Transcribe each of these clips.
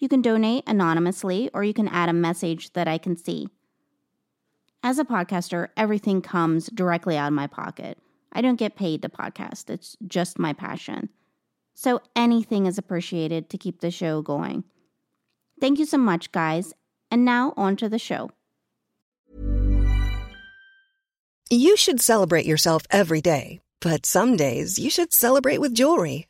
You can donate anonymously or you can add a message that I can see. As a podcaster, everything comes directly out of my pocket. I don't get paid to podcast, it's just my passion. So anything is appreciated to keep the show going. Thank you so much, guys. And now on to the show. You should celebrate yourself every day, but some days you should celebrate with jewelry.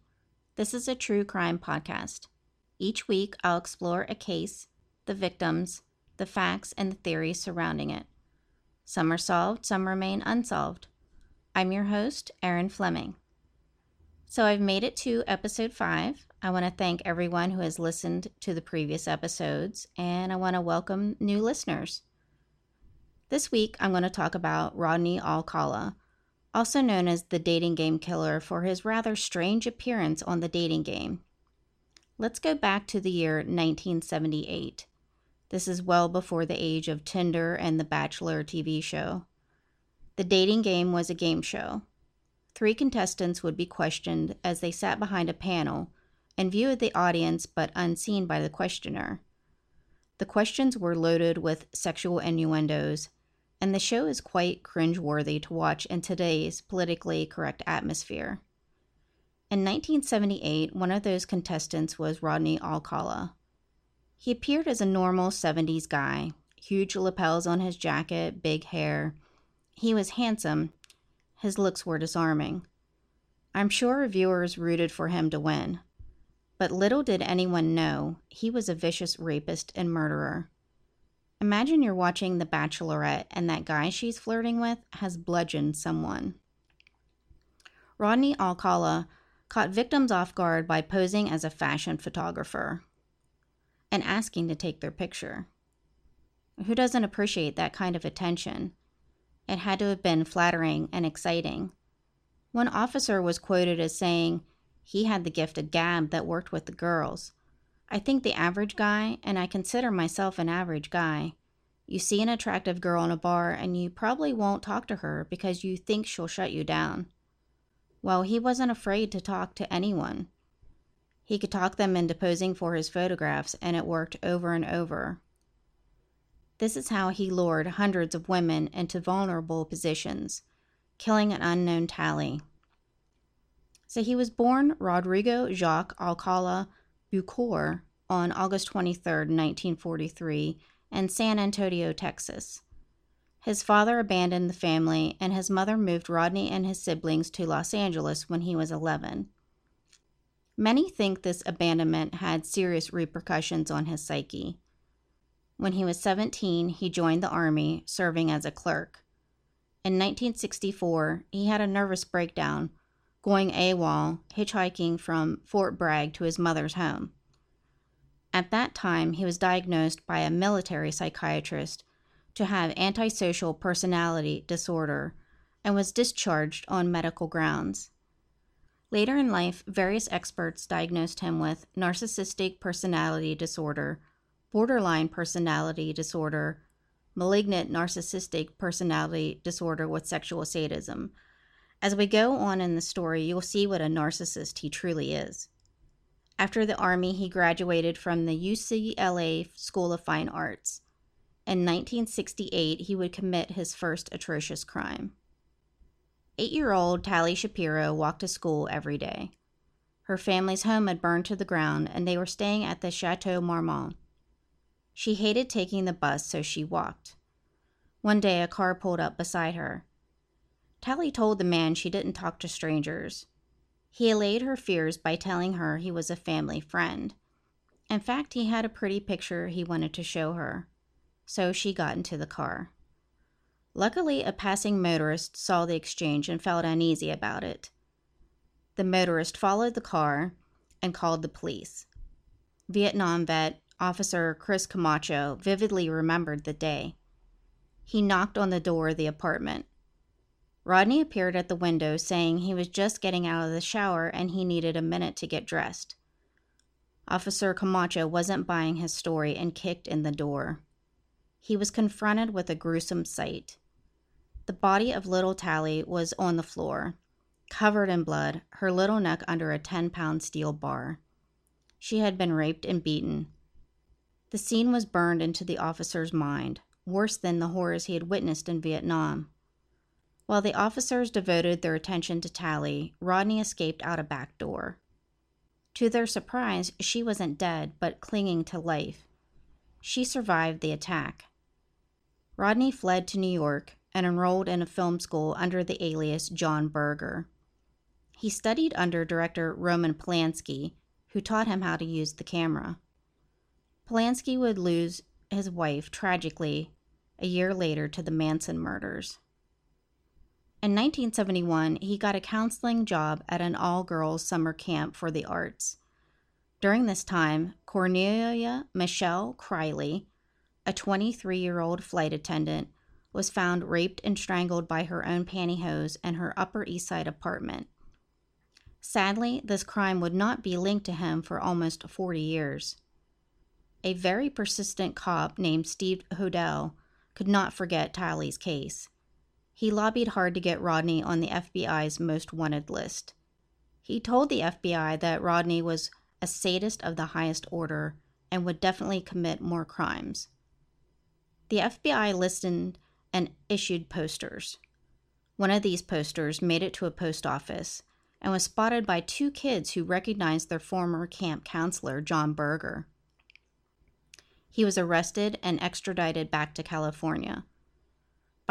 This is a true crime podcast. Each week, I'll explore a case, the victims, the facts, and the theories surrounding it. Some are solved, some remain unsolved. I'm your host, Erin Fleming. So I've made it to episode five. I want to thank everyone who has listened to the previous episodes, and I want to welcome new listeners. This week, I'm going to talk about Rodney Alcala, also known as the dating game killer for his rather strange appearance on the dating game. Let's go back to the year 1978. This is well before the age of Tinder and The Bachelor TV show. The dating game was a game show. Three contestants would be questioned as they sat behind a panel and viewed the audience but unseen by the questioner. The questions were loaded with sexual innuendos and the show is quite cringeworthy to watch in today's politically correct atmosphere. In 1978, one of those contestants was Rodney Alcala. He appeared as a normal 70s guy, huge lapels on his jacket, big hair. He was handsome. His looks were disarming. I'm sure reviewers rooted for him to win. But little did anyone know he was a vicious rapist and murderer. Imagine you're watching The Bachelorette and that guy she's flirting with has bludgeoned someone. Rodney Alcala caught victims off guard by posing as a fashion photographer and asking to take their picture. Who doesn't appreciate that kind of attention? It had to have been flattering and exciting. One officer was quoted as saying he had the gift of gab that worked with the girls. I think the average guy, and I consider myself an average guy, you see an attractive girl in a bar and you probably won't talk to her because you think she'll shut you down. Well, he wasn't afraid to talk to anyone. He could talk them into posing for his photographs, and it worked over and over. This is how he lured hundreds of women into vulnerable positions, killing an unknown tally. So he was born Rodrigo Jacques Alcala Buquor on August 23, 1943, in San Antonio, Texas. His father abandoned the family, and his mother moved Rodney and his siblings to Los Angeles when he was 11. Many think this abandonment had serious repercussions on his psyche. When he was 17, he joined the Army, serving as a clerk. In 1964, he had a nervous breakdown going AWOL, hitchhiking from Fort Bragg to his mother's home. At that time, he was diagnosed by a military psychiatrist to have antisocial personality disorder and was discharged on medical grounds. Later in life, various experts diagnosed him with narcissistic personality disorder, borderline personality disorder, malignant narcissistic personality disorder with sexual sadism. As we go on in the story, you'll see what a narcissist he truly is. After the Army, he graduated from the UCLA School of Fine Arts. In 1968, he would commit his first atrocious crime. Eight year old Tali Shapiro walked to school every day. Her family's home had burned to the ground, and they were staying at the Chateau Marmont. She hated taking the bus, so she walked. One day, a car pulled up beside her. Tali told the man she didn't talk to strangers. He allayed her fears by telling her he was a family friend. In fact, he had a pretty picture he wanted to show her. So she got into the car. Luckily, a passing motorist saw the exchange and felt uneasy about it. The motorist followed the car and called the police. Vietnam vet Officer Chris Camacho vividly remembered the day. He knocked on the door of the apartment. Rodney appeared at the window saying he was just getting out of the shower and he needed a minute to get dressed. Officer Camacho wasn't buying his story and kicked in the door. He was confronted with a gruesome sight. The body of little Tali was on the floor, covered in blood, her little neck under a 10 pound steel bar. She had been raped and beaten. The scene was burned into the officer's mind, worse than the horrors he had witnessed in Vietnam. While the officers devoted their attention to Tali, Rodney escaped out a back door. To their surprise, she wasn't dead, but clinging to life. She survived the attack. Rodney fled to New York, and enrolled in a film school under the alias John Berger. He studied under director Roman Polanski, who taught him how to use the camera. Polanski would lose his wife tragically a year later to the Manson murders. In 1971, he got a counseling job at an all girls summer camp for the arts. During this time, Cornelia Michelle Crilley, a 23 year old flight attendant, was found raped and strangled by her own pantyhose in her Upper East Side apartment. Sadly, this crime would not be linked to him for almost 40 years. A very persistent cop named Steve Hodel could not forget Tali's case. He lobbied hard to get Rodney on the FBI's most wanted list. He told the FBI that Rodney was a sadist of the highest order and would definitely commit more crimes. The FBI listened and issued posters. One of these posters made it to a post office and was spotted by two kids who recognized their former camp counselor, John Berger. He was arrested and extradited back to California.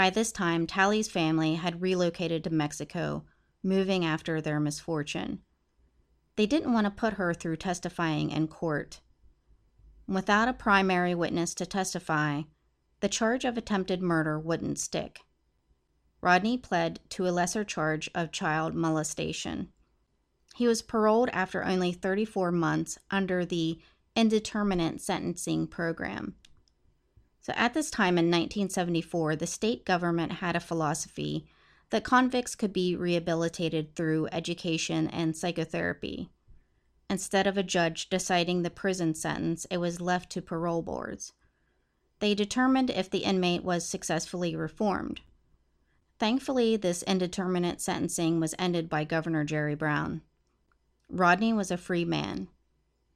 By this time, Tali's family had relocated to Mexico, moving after their misfortune. They didn't want to put her through testifying in court. Without a primary witness to testify, the charge of attempted murder wouldn't stick. Rodney pled to a lesser charge of child molestation. He was paroled after only 34 months under the indeterminate sentencing program. So, at this time in 1974, the state government had a philosophy that convicts could be rehabilitated through education and psychotherapy. Instead of a judge deciding the prison sentence, it was left to parole boards. They determined if the inmate was successfully reformed. Thankfully, this indeterminate sentencing was ended by Governor Jerry Brown. Rodney was a free man,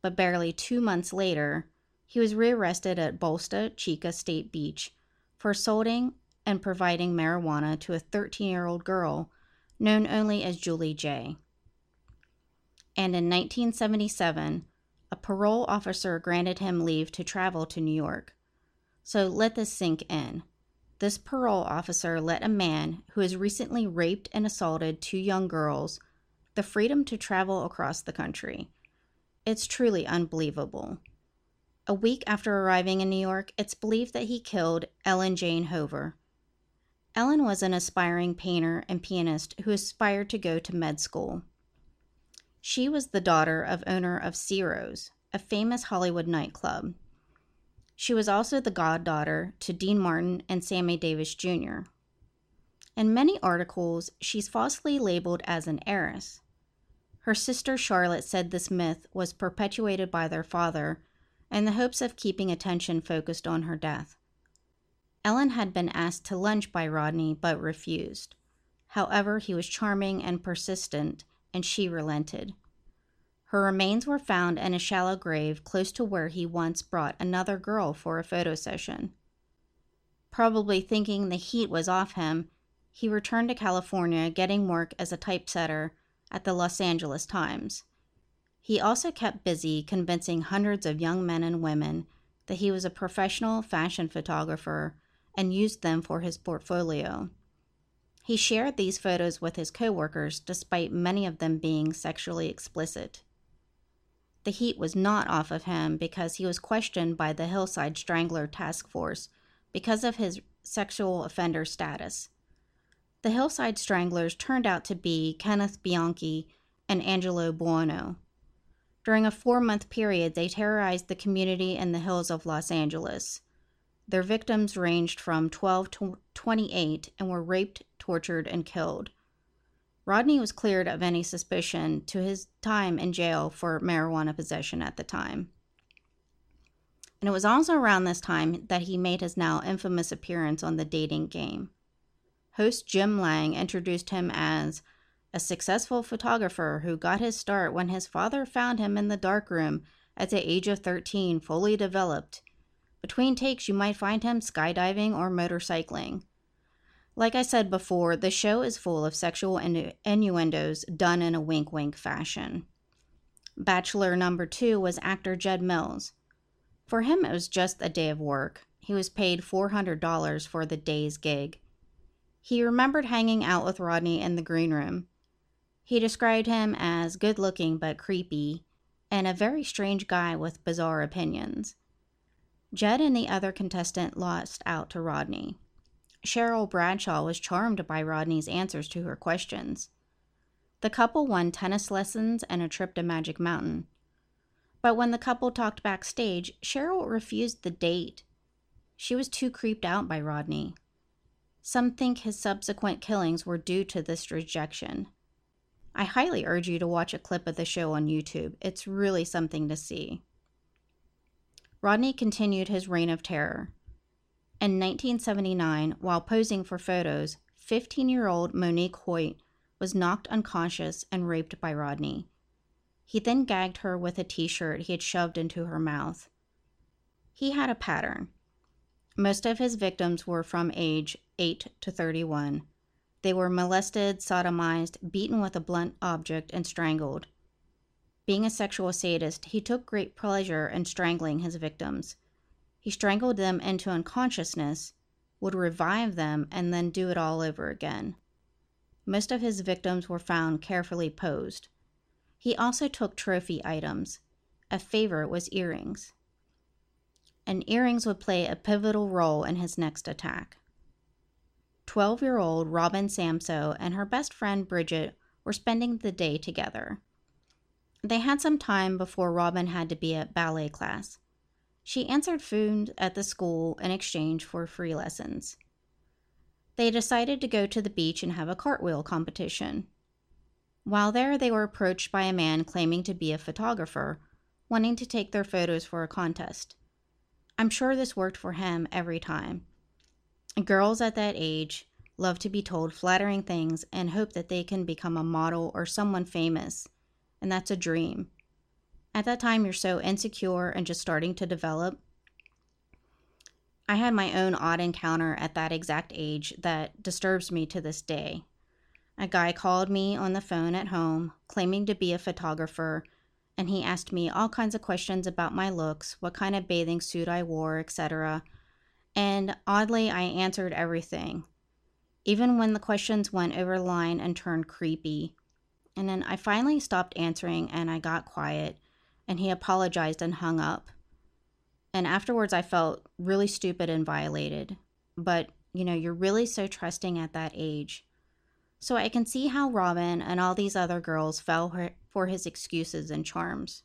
but barely two months later, he was rearrested at Bolsa Chica State Beach for assaulting and providing marijuana to a 13 year old girl known only as Julie J. And in 1977, a parole officer granted him leave to travel to New York. So let this sink in. This parole officer let a man who has recently raped and assaulted two young girls the freedom to travel across the country. It's truly unbelievable. A week after arriving in New York, it's believed that he killed Ellen Jane Hover. Ellen was an aspiring painter and pianist who aspired to go to med school. She was the daughter of owner of Ciro's, a famous Hollywood nightclub. She was also the goddaughter to Dean Martin and Sammy Davis Jr. In many articles, she's falsely labeled as an heiress. Her sister Charlotte said this myth was perpetuated by their father in the hopes of keeping attention focused on her death. Ellen had been asked to lunch by Rodney but refused. However, he was charming and persistent, and she relented. Her remains were found in a shallow grave close to where he once brought another girl for a photo session. Probably thinking the heat was off him, he returned to California, getting work as a typesetter at the Los Angeles Times. He also kept busy convincing hundreds of young men and women that he was a professional fashion photographer and used them for his portfolio. He shared these photos with his coworkers despite many of them being sexually explicit. The heat was not off of him because he was questioned by the Hillside Strangler Task Force because of his sexual offender status. The Hillside Stranglers turned out to be Kenneth Bianchi and Angelo Buono. During a four month period, they terrorized the community in the hills of Los Angeles. Their victims ranged from 12 to 28 and were raped, tortured, and killed. Rodney was cleared of any suspicion to his time in jail for marijuana possession at the time. And it was also around this time that he made his now infamous appearance on the dating game. Host Jim Lange introduced him as a successful photographer who got his start when his father found him in the darkroom at the age of 13, fully developed between takes, you might find him skydiving or motorcycling. Like I said before, the show is full of sexual innu- innuendos done in a wink wink fashion. Bachelor number two was actor Jed Mills. For him, it was just a day of work. He was paid $400 for the day's gig. He remembered hanging out with Rodney in the green room. He described him as good looking but creepy, and a very strange guy with bizarre opinions. Jed and the other contestant lost out to Rodney. Cheryl Bradshaw was charmed by Rodney's answers to her questions. The couple won tennis lessons and a trip to Magic Mountain. But when the couple talked backstage, Cheryl refused the date. She was too creeped out by Rodney. Some think his subsequent killings were due to this rejection. I highly urge you to watch a clip of the show on YouTube. It's really something to see. Rodney continued his reign of terror. In 1979, while posing for photos, 15 year old Monique Hoyt was knocked unconscious and raped by Rodney. He then gagged her with a t shirt he had shoved into her mouth. He had a pattern. Most of his victims were from age 8 to 31. They were molested, sodomized, beaten with a blunt object, and strangled. Being a sexual sadist, he took great pleasure in strangling his victims. He strangled them into unconsciousness, would revive them, and then do it all over again. Most of his victims were found carefully posed. He also took trophy items. A favorite was earrings. And earrings would play a pivotal role in his next attack. 12 year old Robin Samsoe and her best friend Bridget were spending the day together. They had some time before Robin had to be at ballet class. She answered food at the school in exchange for free lessons. They decided to go to the beach and have a cartwheel competition. While there, they were approached by a man claiming to be a photographer, wanting to take their photos for a contest. I'm sure this worked for him every time. Girls at that age love to be told flattering things and hope that they can become a model or someone famous and that's a dream. At that time, you're so insecure and just starting to develop. I had my own odd encounter at that exact age that disturbs me to this day. A guy called me on the phone at home, claiming to be a photographer, and he asked me all kinds of questions about my looks, what kind of bathing suit I wore, etc. And oddly, I answered everything, even when the questions went over the line and turned creepy. And then I finally stopped answering and I got quiet and he apologized and hung up. And afterwards, I felt really stupid and violated. But, you know, you're really so trusting at that age. So I can see how Robin and all these other girls fell for his excuses and charms.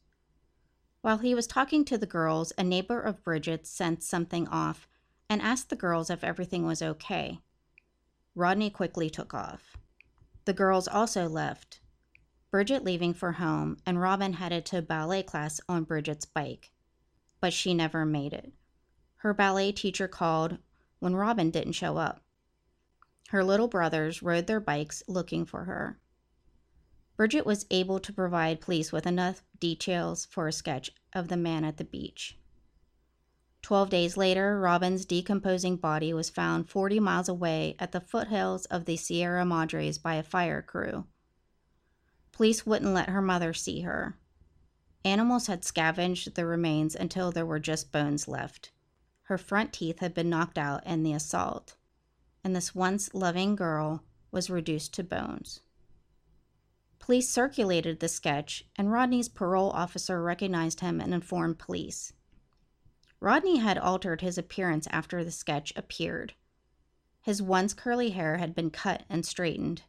While he was talking to the girls, a neighbor of Bridget's sensed something off and asked the girls if everything was okay. Rodney quickly took off. The girls also left, Bridget leaving for home, and Robin headed to ballet class on Bridget's bike. But she never made it. Her ballet teacher called when Robin didn't show up. Her little brothers rode their bikes looking for her. Bridget was able to provide police with enough details for a sketch of the man at the beach. Twelve days later, Robin's decomposing body was found 40 miles away at the foothills of the Sierra Madres by a fire crew. Police wouldn't let her mother see her. Animals had scavenged the remains until there were just bones left. Her front teeth had been knocked out in the assault and this once loving girl was reduced to bones. Police circulated the sketch, and Rodney's parole officer recognized him and informed police. Rodney had altered his appearance after the sketch appeared. His once curly hair had been cut and straightened.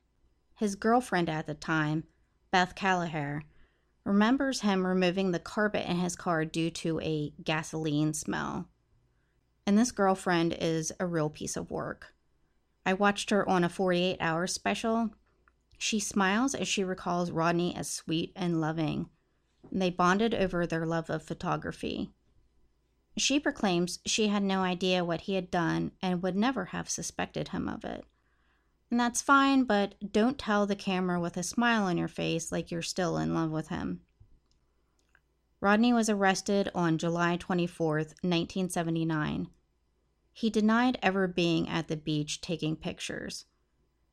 His girlfriend at the time, Beth Callagher, remembers him removing the carpet in his car due to a gasoline smell. And this girlfriend is a real piece of work. I watched her on a 48 hour special. She smiles as she recalls Rodney as sweet and loving. They bonded over their love of photography. She proclaims she had no idea what he had done and would never have suspected him of it. And that's fine, but don't tell the camera with a smile on your face like you're still in love with him. Rodney was arrested on July 24, 1979 he denied ever being at the beach taking pictures.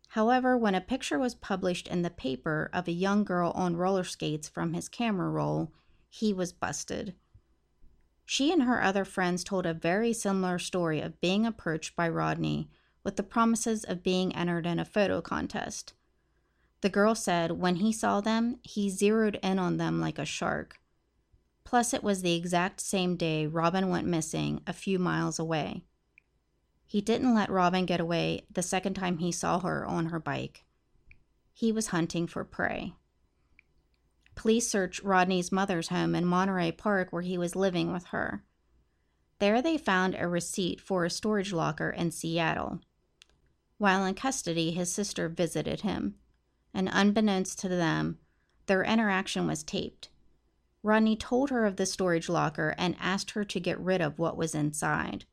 However, when a picture was published in the paper of a young girl on roller skates from his camera roll, he was busted. She and her other friends told a very similar story of being approached by Rodney with the promises of being entered in a photo contest. The girl said when he saw them, he zeroed in on them like a shark. Plus, it was the exact same day Robin went missing a few miles away. He didn't let Robin get away the second time he saw her on her bike. He was hunting for prey. Police searched Rodney's mother's home in Monterey Park where he was living with her. There they found a receipt for a storage locker in Seattle. While in custody, his sister visited him, and unbeknownst to them, their interaction was taped. Rodney told her of the storage locker and asked her to get rid of what was inside.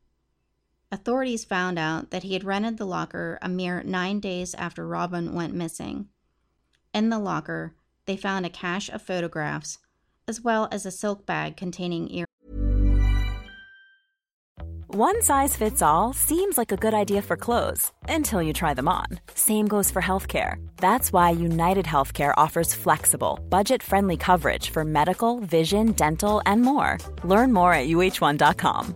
Authorities found out that he had rented the locker a mere nine days after Robin went missing. In the locker, they found a cache of photographs, as well as a silk bag containing ear. One size fits all seems like a good idea for clothes until you try them on. Same goes for healthcare. That's why United Healthcare offers flexible, budget friendly coverage for medical, vision, dental, and more. Learn more at uh1.com.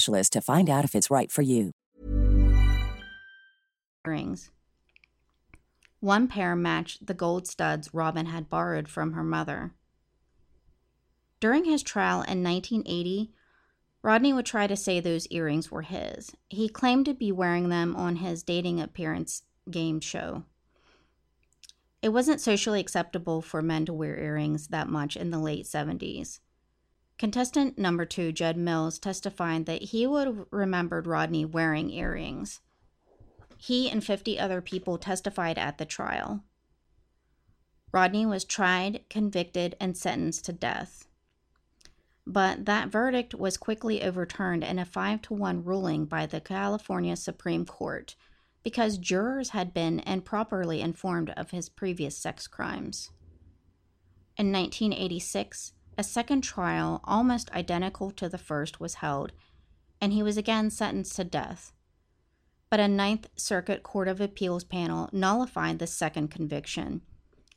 specialist to find out if it's right for you. Rings. One pair matched the gold studs Robin had borrowed from her mother. During his trial in 1980, Rodney would try to say those earrings were his. He claimed to be wearing them on his dating appearance game show. It wasn't socially acceptable for men to wear earrings that much in the late 70s. Contestant number two, Judd Mills, testified that he would have remembered Rodney wearing earrings. He and 50 other people testified at the trial. Rodney was tried, convicted, and sentenced to death. But that verdict was quickly overturned in a 5 to 1 ruling by the California Supreme Court because jurors had been improperly informed of his previous sex crimes. In 1986, a second trial, almost identical to the first, was held, and he was again sentenced to death. But a Ninth Circuit Court of Appeals panel nullified the second conviction,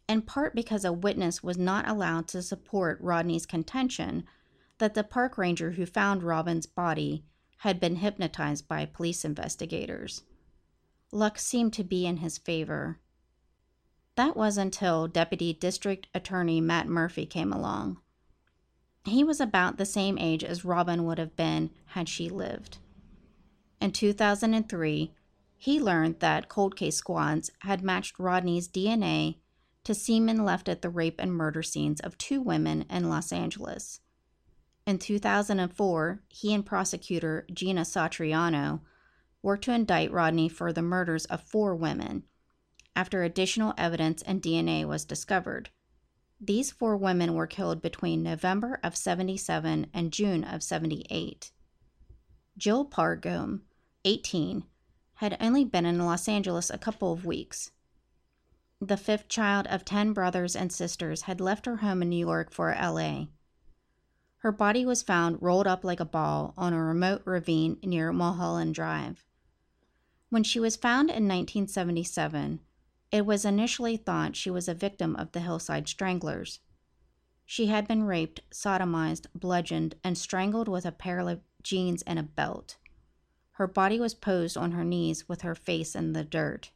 in part because a witness was not allowed to support Rodney's contention that the park ranger who found Robin's body had been hypnotized by police investigators. Luck seemed to be in his favor. That was until Deputy District Attorney Matt Murphy came along. He was about the same age as Robin would have been had she lived. In 2003, he learned that cold case squads had matched Rodney's DNA to semen left at the rape and murder scenes of two women in Los Angeles. In 2004, he and prosecutor Gina Satriano worked to indict Rodney for the murders of four women after additional evidence and DNA was discovered. These four women were killed between November of 77 and June of 78. Jill Barcomb, 18, had only been in Los Angeles a couple of weeks. The fifth child of 10 brothers and sisters had left her home in New York for LA. Her body was found rolled up like a ball on a remote ravine near Mulholland Drive. When she was found in 1977, it was initially thought she was a victim of the hillside stranglers. She had been raped, sodomized, bludgeoned, and strangled with a pair of jeans and a belt. Her body was posed on her knees with her face in the dirt.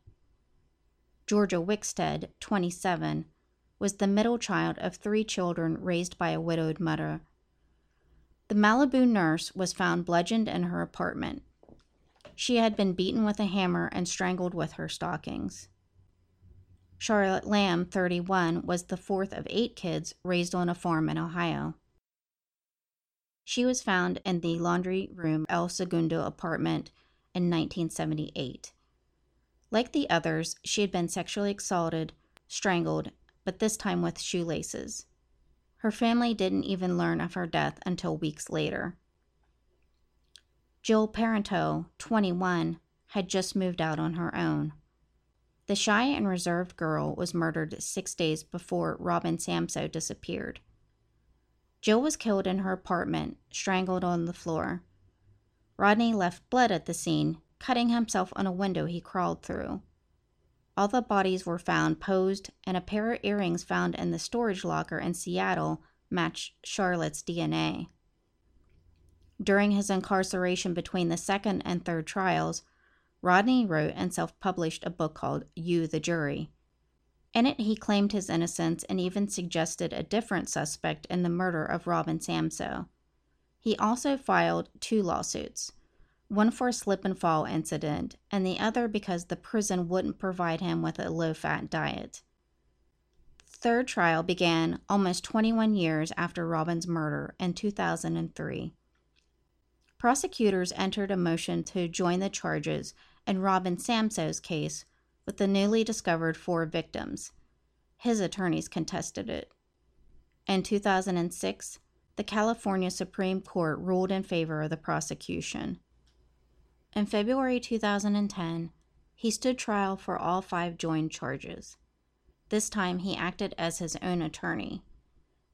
Georgia Wixted, 27, was the middle child of three children raised by a widowed mother. The Malibu nurse was found bludgeoned in her apartment. She had been beaten with a hammer and strangled with her stockings. Charlotte Lamb, 31, was the fourth of eight kids raised on a farm in Ohio. She was found in the laundry room El Segundo apartment in 1978. Like the others, she had been sexually assaulted, strangled, but this time with shoelaces. Her family didn't even learn of her death until weeks later. Jill Parenteau, 21, had just moved out on her own. The shy and reserved girl was murdered six days before Robin Samsoe disappeared. Jill was killed in her apartment, strangled on the floor. Rodney left blood at the scene, cutting himself on a window he crawled through. All the bodies were found posed, and a pair of earrings found in the storage locker in Seattle matched Charlotte's DNA. During his incarceration between the second and third trials, Rodney wrote and self published a book called You, the Jury. In it, he claimed his innocence and even suggested a different suspect in the murder of Robin Samsoe. He also filed two lawsuits one for a slip and fall incident, and the other because the prison wouldn't provide him with a low fat diet. Third trial began almost 21 years after Robin's murder in 2003. Prosecutors entered a motion to join the charges in Robin Samsoe's case with the newly discovered four victims. His attorneys contested it. In 2006, the California Supreme Court ruled in favor of the prosecution. In February 2010, he stood trial for all five joined charges. This time he acted as his own attorney.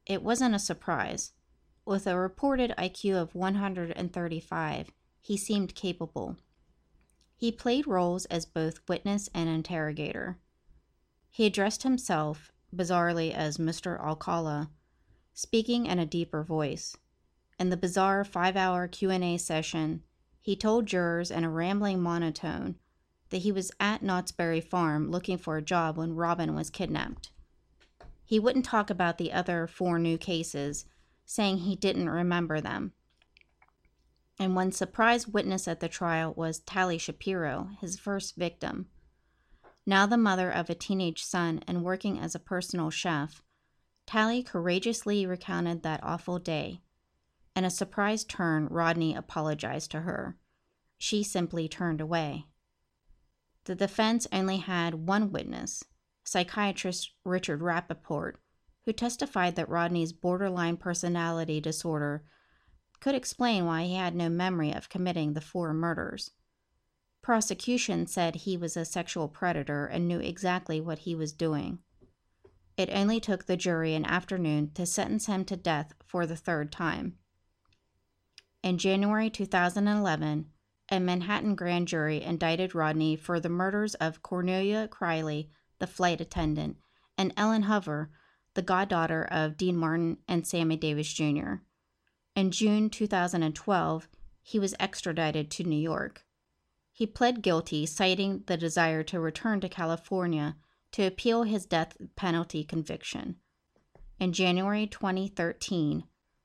It wasn't a surprise. With a reported IQ of 135, he seemed capable. He played roles as both witness and interrogator. He addressed himself, bizarrely, as Mr. Alcala, speaking in a deeper voice. In the bizarre five-hour Q&A session, he told jurors in a rambling monotone that he was at Knott's Berry Farm looking for a job when Robin was kidnapped. He wouldn't talk about the other four new cases, saying he didn't remember them. And one surprise witness at the trial was Tali Shapiro, his first victim. Now the mother of a teenage son and working as a personal chef, Tali courageously recounted that awful day. In a surprise turn, Rodney apologized to her. She simply turned away. The defense only had one witness, psychiatrist Richard Rappaport, who testified that Rodney's borderline personality disorder could explain why he had no memory of committing the four murders. Prosecution said he was a sexual predator and knew exactly what he was doing. it only took the jury an afternoon to sentence him to death for the third time. In January 2011, a Manhattan grand jury indicted Rodney for the murders of Cornelia Crilley, the flight attendant, and Ellen Hoover, the goddaughter of Dean Martin and Sammy Davis Jr. In June 2012, he was extradited to New York. He pled guilty, citing the desire to return to California to appeal his death penalty conviction. In January 2013,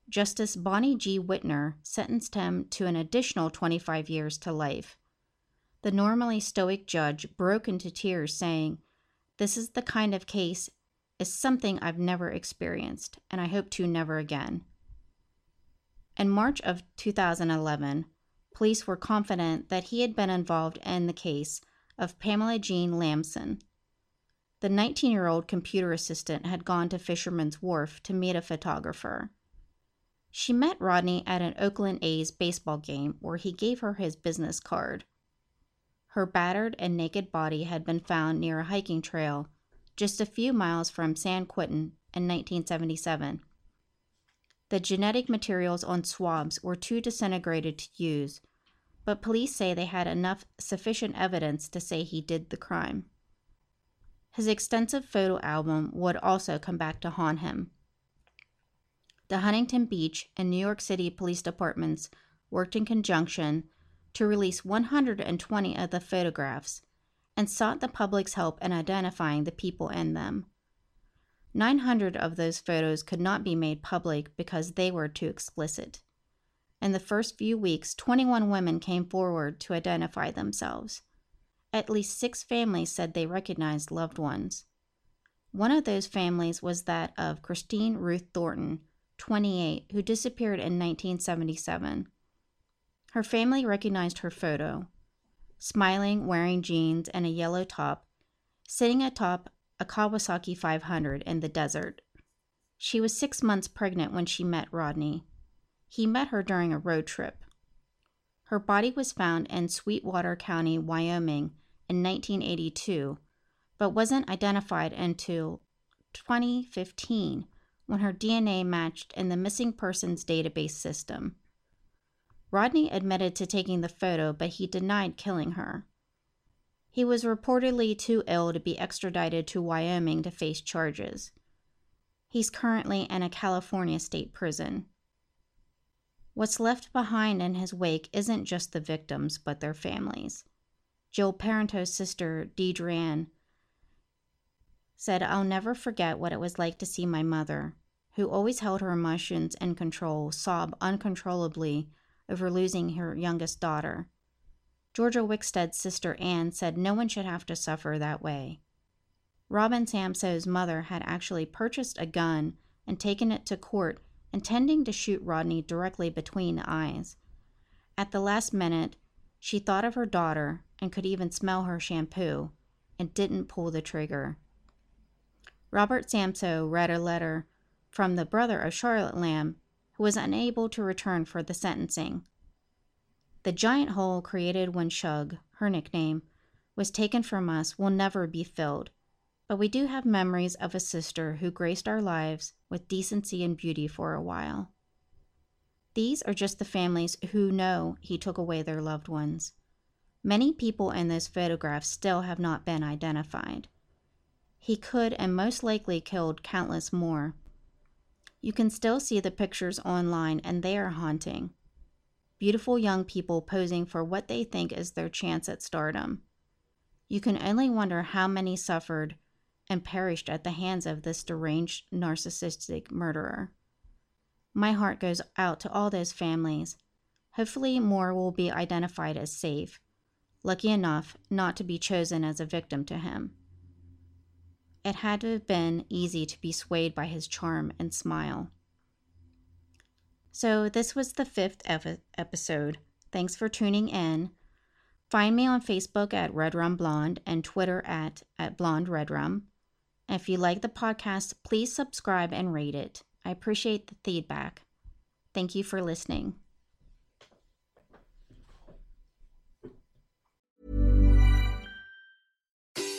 Justice Bonnie G. Wittner sentenced him to an additional 25 years to life. The normally stoic judge broke into tears, saying, This is the kind of case is something I've never experienced, and I hope to never again. In March of 2011, police were confident that he had been involved in the case of Pamela Jean Lambson, the 19 year old computer assistant had gone to Fisherman's Wharf to meet a photographer. She met Rodney at an Oakland A's baseball game where he gave her his business card. Her battered and naked body had been found near a hiking trail just a few miles from San Quentin in 1977. The genetic materials on swabs were too disintegrated to use, but police say they had enough sufficient evidence to say he did the crime. His extensive photo album would also come back to haunt him. The Huntington Beach and New York City police departments worked in conjunction to release 120 of the photographs and sought the public's help in identifying the people in them. 900 of those photos could not be made public because they were too explicit. In the first few weeks, 21 women came forward to identify themselves. At least six families said they recognized loved ones. One of those families was that of Christine Ruth Thornton, 28, who disappeared in 1977. Her family recognized her photo smiling, wearing jeans and a yellow top, sitting atop a Kawasaki 500 in the desert. She was six months pregnant when she met Rodney. He met her during a road trip. Her body was found in Sweetwater County, Wyoming in 1982, but wasn't identified until 2015 when her DNA matched in the missing persons database system. Rodney admitted to taking the photo, but he denied killing her. He was reportedly too ill to be extradited to Wyoming to face charges. He's currently in a California state prison. What's left behind in his wake isn't just the victims, but their families. Jill Parenteau's sister, Deidre said, I'll never forget what it was like to see my mother, who always held her emotions in control, sob uncontrollably over losing her youngest daughter. Georgia Wixted's sister Anne said no one should have to suffer that way. Robin Samsoe's mother had actually purchased a gun and taken it to court intending to shoot Rodney directly between the eyes. At the last minute, she thought of her daughter and could even smell her shampoo and didn't pull the trigger. Robert Samsoe read a letter from the brother of Charlotte Lamb, who was unable to return for the sentencing. The giant hole created when Shug, her nickname, was taken from us will never be filled, but we do have memories of a sister who graced our lives with decency and beauty for a while. These are just the families who know he took away their loved ones. Many people in this photograph still have not been identified. He could and most likely killed countless more. You can still see the pictures online, and they are haunting. Beautiful young people posing for what they think is their chance at stardom. You can only wonder how many suffered and perished at the hands of this deranged narcissistic murderer. My heart goes out to all those families. Hopefully, more will be identified as safe, lucky enough not to be chosen as a victim to him. It had to have been easy to be swayed by his charm and smile. So, this was the fifth episode. Thanks for tuning in. Find me on Facebook at Red Rum Blonde and Twitter at, at Blonde Red Rum. If you like the podcast, please subscribe and rate it. I appreciate the feedback. Thank you for listening.